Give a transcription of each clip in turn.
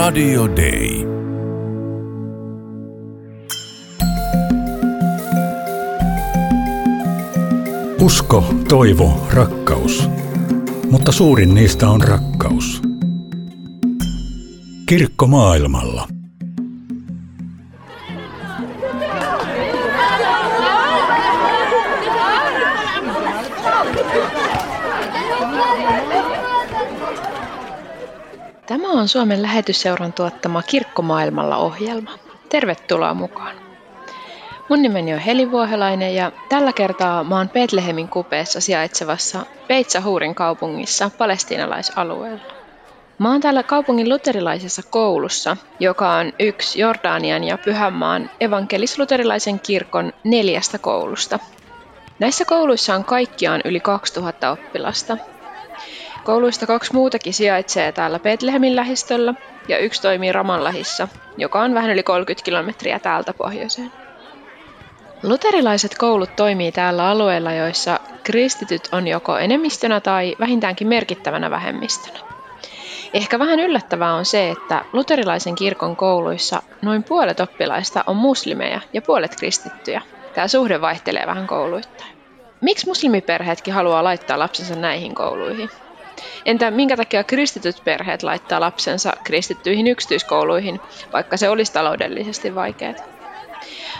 Radio Day. Usko, toivo, rakkaus. Mutta suurin niistä on rakkaus. Kirkko maailmalla. Tämä on Suomen lähetysseuran tuottama Kirkkomaailmalla ohjelma. Tervetuloa mukaan. Mun nimeni on Heli Vuohelainen ja tällä kertaa mä oon Betlehemin kupeessa sijaitsevassa Peitsahuurin kaupungissa palestiinalaisalueella. Mä oon täällä kaupungin luterilaisessa koulussa, joka on yksi Jordanian ja Pyhänmaan evankelis-luterilaisen kirkon neljästä koulusta. Näissä kouluissa on kaikkiaan yli 2000 oppilasta, Kouluista kaksi muutakin sijaitsee täällä Betlehemin lähistöllä ja yksi toimii Ramallahissa, joka on vähän yli 30 kilometriä täältä pohjoiseen. Luterilaiset koulut toimii täällä alueilla, joissa kristityt on joko enemmistönä tai vähintäänkin merkittävänä vähemmistönä. Ehkä vähän yllättävää on se, että luterilaisen kirkon kouluissa noin puolet oppilaista on muslimeja ja puolet kristittyjä. Tämä suhde vaihtelee vähän kouluittain. Miksi muslimiperheetkin haluaa laittaa lapsensa näihin kouluihin? Entä minkä takia kristityt perheet laittaa lapsensa kristittyihin yksityiskouluihin, vaikka se olisi taloudellisesti vaikeaa?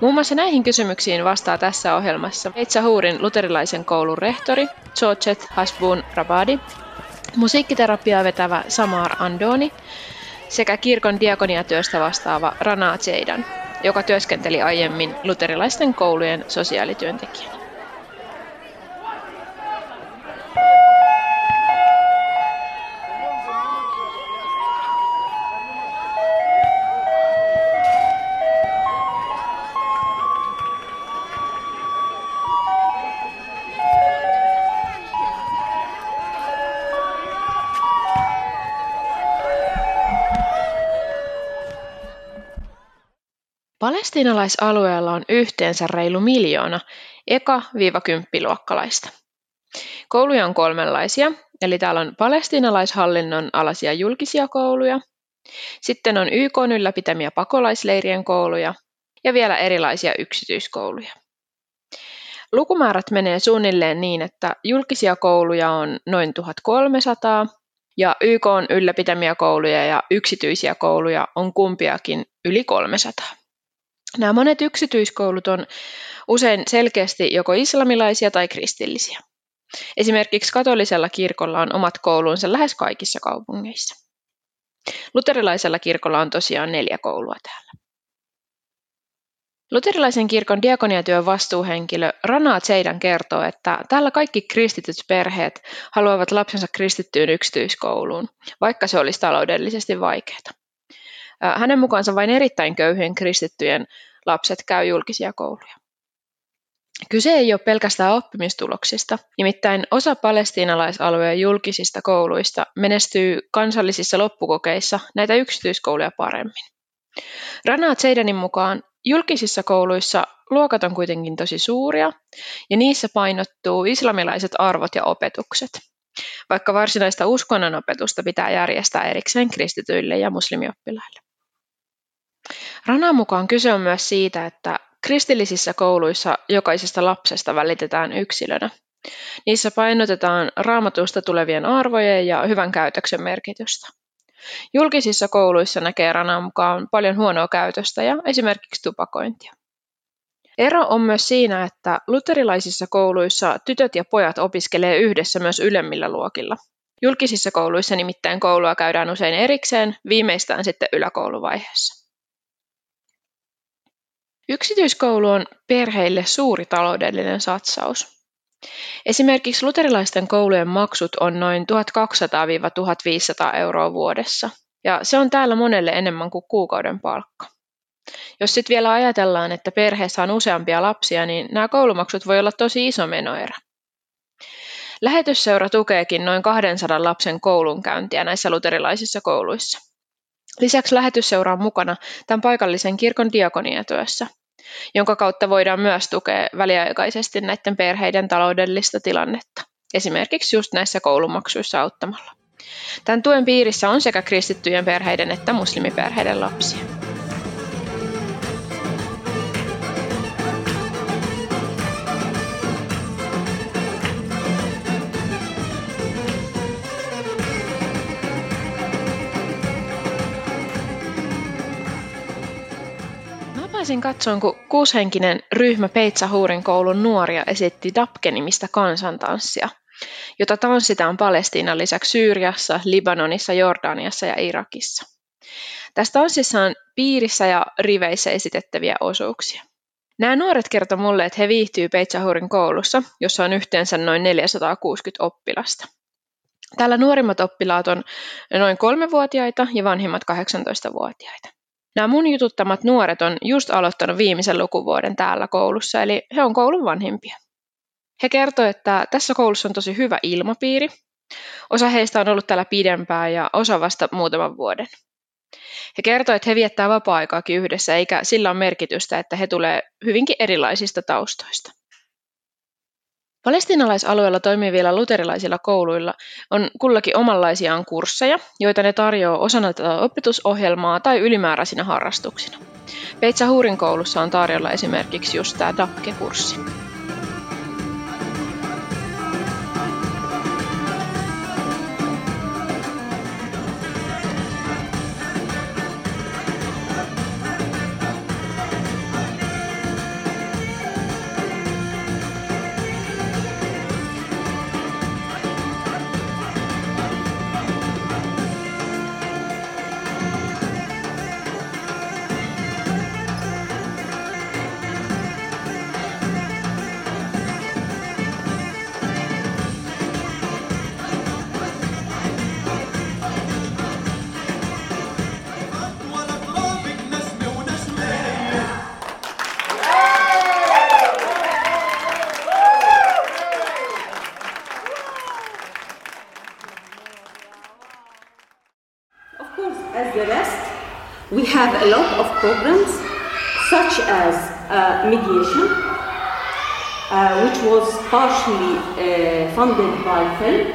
Muun muassa näihin kysymyksiin vastaa tässä ohjelmassa Eitsahuurin luterilaisen koulun rehtori Chochet Hasbun Rabadi, musiikkiterapiaa vetävä Samar Andoni sekä kirkon diakoniatyöstä vastaava Rana Zeidan, joka työskenteli aiemmin luterilaisten koulujen sosiaalityöntekijänä. Palestiinalaisalueella on yhteensä reilu miljoona eka-kymppiluokkalaista. Kouluja on kolmenlaisia, eli täällä on palestiinalaishallinnon alaisia julkisia kouluja, sitten on YK ylläpitämiä pakolaisleirien kouluja ja vielä erilaisia yksityiskouluja. Lukumäärät menee suunnilleen niin, että julkisia kouluja on noin 1300 ja YK on ylläpitämiä kouluja ja yksityisiä kouluja on kumpiakin yli 300. Nämä monet yksityiskoulut on usein selkeästi joko islamilaisia tai kristillisiä. Esimerkiksi katolisella kirkolla on omat koulunsa lähes kaikissa kaupungeissa. Luterilaisella kirkolla on tosiaan neljä koulua täällä. Luterilaisen kirkon diakoniatyön vastuuhenkilö Rana Zeidan kertoo, että täällä kaikki kristityt perheet haluavat lapsensa kristittyyn yksityiskouluun, vaikka se olisi taloudellisesti vaikeaa. Hänen mukaansa vain erittäin köyhien kristittyjen lapset käy julkisia kouluja. Kyse ei ole pelkästään oppimistuloksista, nimittäin osa palestiinalaisalueen julkisista kouluista menestyy kansallisissa loppukokeissa näitä yksityiskouluja paremmin. Rana Zeidanin mukaan julkisissa kouluissa luokat on kuitenkin tosi suuria ja niissä painottuu islamilaiset arvot ja opetukset, vaikka varsinaista uskonnonopetusta pitää järjestää erikseen kristityille ja muslimioppilaille. Ranan mukaan kyse on myös siitä, että kristillisissä kouluissa jokaisesta lapsesta välitetään yksilönä. Niissä painotetaan raamatusta tulevien arvojen ja hyvän käytöksen merkitystä. Julkisissa kouluissa näkee Ranan mukaan paljon huonoa käytöstä ja esimerkiksi tupakointia. Ero on myös siinä, että luterilaisissa kouluissa tytöt ja pojat opiskelee yhdessä myös ylemmillä luokilla. Julkisissa kouluissa nimittäin koulua käydään usein erikseen, viimeistään sitten yläkouluvaiheessa. Yksityiskoulu on perheille suuri taloudellinen satsaus. Esimerkiksi luterilaisten koulujen maksut on noin 1200-1500 euroa vuodessa, ja se on täällä monelle enemmän kuin kuukauden palkka. Jos sitten vielä ajatellaan, että perheessä on useampia lapsia, niin nämä koulumaksut voi olla tosi iso menoerä. Lähetysseura tukeekin noin 200 lapsen koulunkäyntiä näissä luterilaisissa kouluissa. Lisäksi lähetysseura on mukana tämän paikallisen kirkon diakoniatyössä, jonka kautta voidaan myös tukea väliaikaisesti näiden perheiden taloudellista tilannetta, esimerkiksi just näissä koulumaksuissa auttamalla. Tämän tuen piirissä on sekä kristittyjen perheiden että muslimiperheiden lapsia. Pääsin katsoin, kun kuushenkinen ryhmä Peitsahuurin koulun nuoria esitti Dapke-nimistä kansantanssia, jota tanssitaan Palestiinan lisäksi Syyriassa, Libanonissa, Jordaniassa ja Irakissa. Tässä tanssissa on piirissä ja riveissä esitettäviä osuuksia. Nämä nuoret kertovat mulle, että he viihtyy Peitsahuurin koulussa, jossa on yhteensä noin 460 oppilasta. Täällä nuorimmat oppilaat on noin kolmevuotiaita ja vanhimmat 18-vuotiaita. Nämä mun jututtamat nuoret on just aloittanut viimeisen lukuvuoden täällä koulussa, eli he on koulun vanhimpia. He kertoivat, että tässä koulussa on tosi hyvä ilmapiiri. Osa heistä on ollut täällä pidempään ja osa vasta muutaman vuoden. He kertoivat, että he viettää vapaa-aikaakin yhdessä, eikä sillä ole merkitystä, että he tulee hyvinkin erilaisista taustoista. Palestiinalaisalueella toimivilla luterilaisilla kouluilla on kullakin omanlaisiaan kursseja, joita ne tarjoaa osana tätä opetusohjelmaa tai ylimääräisinä harrastuksina. Peitsa Huurin koulussa on tarjolla esimerkiksi just tämä DAPKE-kurssi. Have a lot of programs, such as uh, mediation, uh, which was partially uh, funded by FEL.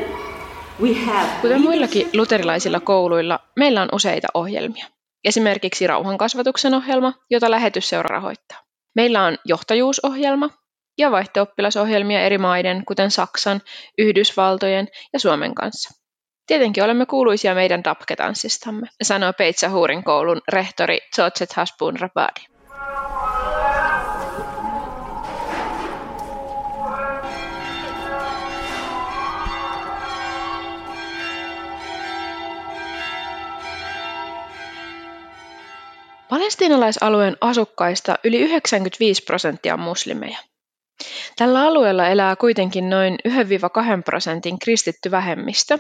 We have Kuten muillakin luterilaisilla kouluilla, meillä on useita ohjelmia. Esimerkiksi rauhankasvatuksen ohjelma, jota lähetysseura rahoittaa. Meillä on johtajuusohjelma ja vaihtooppilasohjelmia eri maiden, kuten Saksan, Yhdysvaltojen ja Suomen kanssa. Tietenkin olemme kuuluisia meidän dapketanssistamme, sanoi Peitsahuurin koulun rehtori Zotset Hasbun Rabadi. Palestiinalaisalueen asukkaista yli 95 prosenttia on muslimeja. Tällä alueella elää kuitenkin noin 1-2 prosentin kristitty vähemmistö,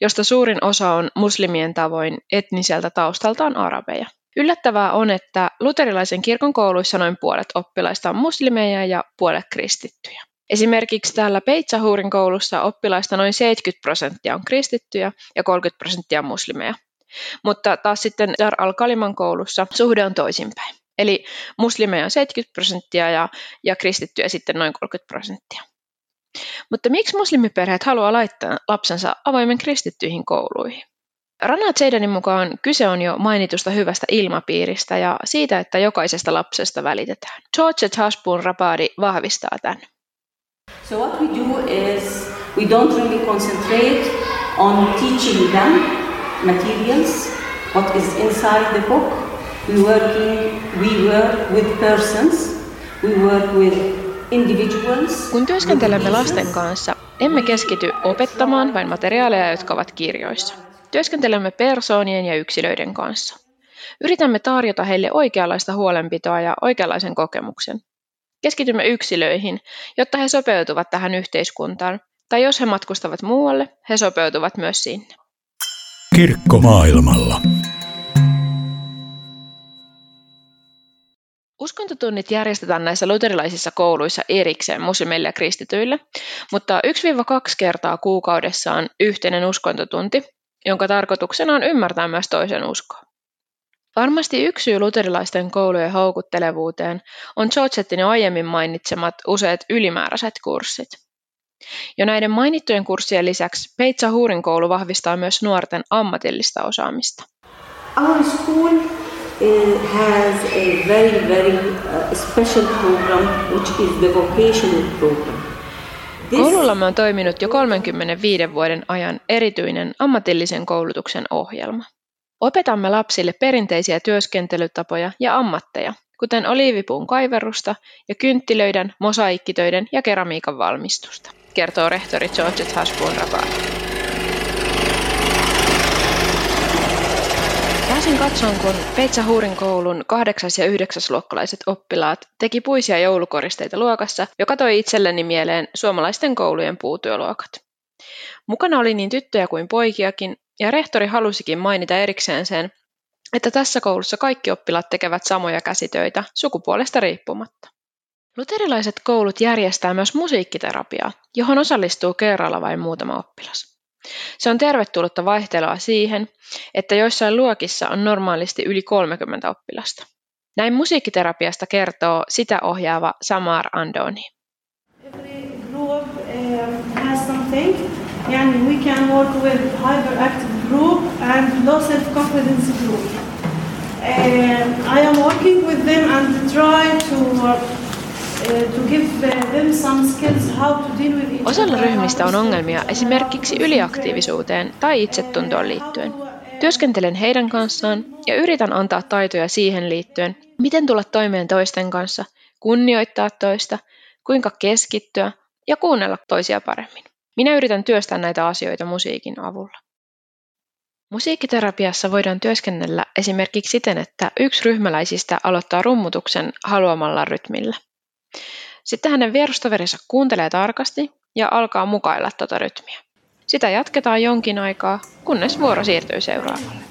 josta suurin osa on muslimien tavoin etniseltä taustaltaan arabeja. Yllättävää on, että luterilaisen kirkon kouluissa noin puolet oppilaista on muslimeja ja puolet kristittyjä. Esimerkiksi täällä Peitsahuurin koulussa oppilaista noin 70 prosenttia on kristittyjä ja 30 prosenttia muslimeja. Mutta taas sitten Dar al-Kaliman koulussa suhde on toisinpäin. Eli muslimeja on 70 prosenttia ja, ja kristittyjä sitten noin 30 prosenttia. Mutta miksi muslimiperheet haluaa laittaa lapsensa avoimen kristittyihin kouluihin? Rana Zeidanin mukaan kyse on jo mainitusta hyvästä ilmapiiristä ja siitä, että jokaisesta lapsesta välitetään. George Hashbun Rabadi vahvistaa tämän. So what we do is we don't really concentrate on teaching them materials, what is inside the book. We working, we work with persons, we work with kun työskentelemme lasten kanssa, emme keskity opettamaan vain materiaaleja, jotka ovat kirjoissa. Työskentelemme persoonien ja yksilöiden kanssa. Yritämme tarjota heille oikeanlaista huolenpitoa ja oikeanlaisen kokemuksen. Keskitymme yksilöihin, jotta he sopeutuvat tähän yhteiskuntaan, tai jos he matkustavat muualle, he sopeutuvat myös sinne. Kirkko maailmalla. Uskontotunnit järjestetään näissä luterilaisissa kouluissa erikseen muslimeille ja kristityille, mutta 1-2 kertaa kuukaudessa on yhteinen uskontotunti, jonka tarkoituksena on ymmärtää myös toisen uskoa. Varmasti yksi syy luterilaisten koulujen houkuttelevuuteen on Georgettin jo aiemmin mainitsemat useat ylimääräiset kurssit. Jo näiden mainittujen kurssien lisäksi Peitsa Huurin koulu vahvistaa myös nuorten ammatillista osaamista. Our school has a very, very uh, special program, which is the vocational program. Koulullamme on toiminut jo 35 vuoden ajan erityinen ammatillisen koulutuksen ohjelma. Opetamme lapsille perinteisiä työskentelytapoja ja ammatteja, kuten oliivipuun kaiverusta ja kynttilöiden, mosaikkitöiden ja keramiikan valmistusta, kertoo rehtori George Hasbun Rabat. Katsomaan, kun Peitsahuurin koulun 8- ja 9-luokkalaiset oppilaat teki puisia joulukoristeita luokassa, joka toi itselleni mieleen suomalaisten koulujen puutyöluokat. Mukana oli niin tyttöjä kuin poikiakin, ja rehtori halusikin mainita erikseen sen, että tässä koulussa kaikki oppilaat tekevät samoja käsitöitä sukupuolesta riippumatta. Luterilaiset koulut järjestää myös musiikkiterapiaa, johon osallistuu kerralla vain muutama oppilas. Se on tervetullutta vaihtelua siihen, että joissain luokissa on normaalisti yli 30 oppilasta. Näin musiikkiterapiasta kertoo sitä ohjaava Samar Andoni. Something. Yani we can work with hyperactive group and low self-confidence group. Um, I am working with them and try to Osalla ryhmistä on ongelmia esimerkiksi yliaktiivisuuteen tai itsetuntoon liittyen. Työskentelen heidän kanssaan ja yritän antaa taitoja siihen liittyen, miten tulla toimeen toisten kanssa, kunnioittaa toista, kuinka keskittyä ja kuunnella toisia paremmin. Minä yritän työstää näitä asioita musiikin avulla. Musiikkiterapiassa voidaan työskennellä esimerkiksi siten, että yksi ryhmäläisistä aloittaa rummutuksen haluamalla rytmillä. Sitten hänen vierustoverinsa kuuntelee tarkasti ja alkaa mukailla tuota rytmiä. Sitä jatketaan jonkin aikaa, kunnes vuoro siirtyy seuraavalle.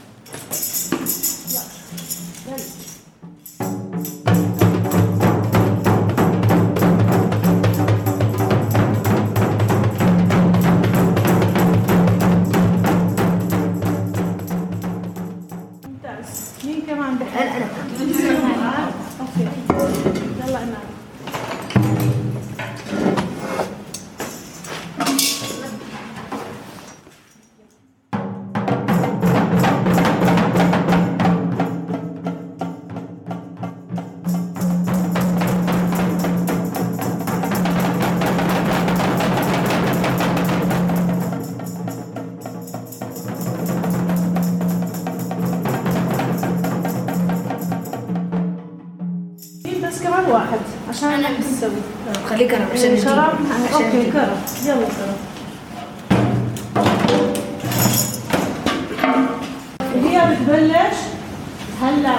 عشان أنا نسوي خليك أنا عشان. كرم عشان أوكي. كرم يلا كرم هي بتبلش هلا.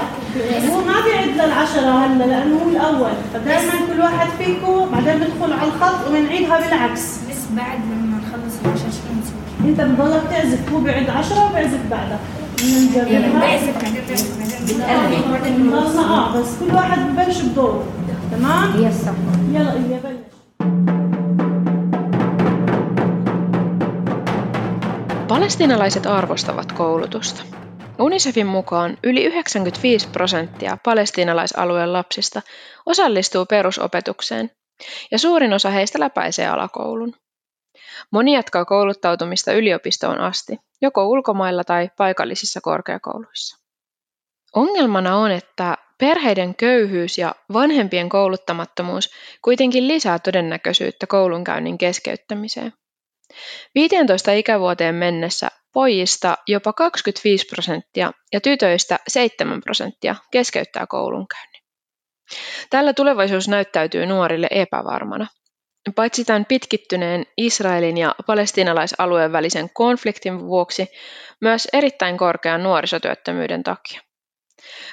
هو ما بيعد للعشرة هلا لأنه هو الأول. فدائما كل واحد فيكم بعدين بدخل على الخط وبنعيدها بالعكس. بس بعد لما نخلص العشاء شو نسوي؟ أنت بتضلك تعزف. هو بيعد عشرة وبيعزف بعدها. بدنا يعني نجربها بعزف بعدين. خلصنا آه بس كل واحد ببلش بدوره تمام؟ هي الصح يلا إيليا بلش Palestiinalaiset arvostavat koulutusta. UNICEFin mukaan yli 95 prosenttia palestiinalaisalueen lapsista osallistuu perusopetukseen, ja suurin osa heistä läpäisee alakoulun. Moni jatkaa kouluttautumista yliopistoon asti, joko ulkomailla tai paikallisissa korkeakouluissa. Ongelmana on, että perheiden köyhyys ja vanhempien kouluttamattomuus kuitenkin lisää todennäköisyyttä koulunkäynnin keskeyttämiseen. 15 ikävuoteen mennessä pojista jopa 25 prosenttia ja tytöistä 7 prosenttia keskeyttää koulunkäynnin. Tällä tulevaisuus näyttäytyy nuorille epävarmana. Paitsi tämän pitkittyneen Israelin ja palestiinalaisalueen välisen konfliktin vuoksi, myös erittäin korkean nuorisotyöttömyyden takia.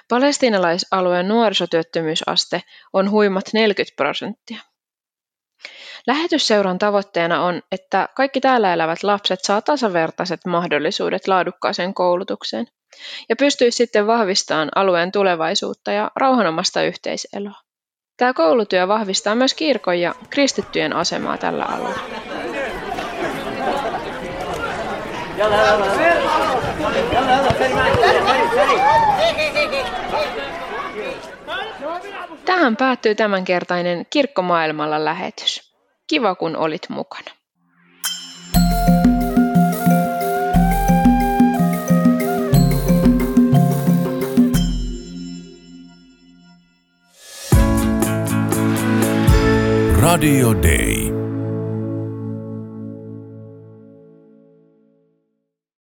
Palestiinalaisalueen nuorisotyöttömyysaste on huimat 40 prosenttia. Lähetysseuran tavoitteena on, että kaikki täällä elävät lapset saa tasavertaiset mahdollisuudet laadukkaaseen koulutukseen ja pystyisi sitten vahvistamaan alueen tulevaisuutta ja rauhanomasta yhteiseloa. Tämä koulutyö vahvistaa myös kirkon ja kristittyjen asemaa tällä alueella. Tähän päättyy tämänkertainen Kirkkomaailmalla lähetys. Kiva kun olit mukana. Radio Day.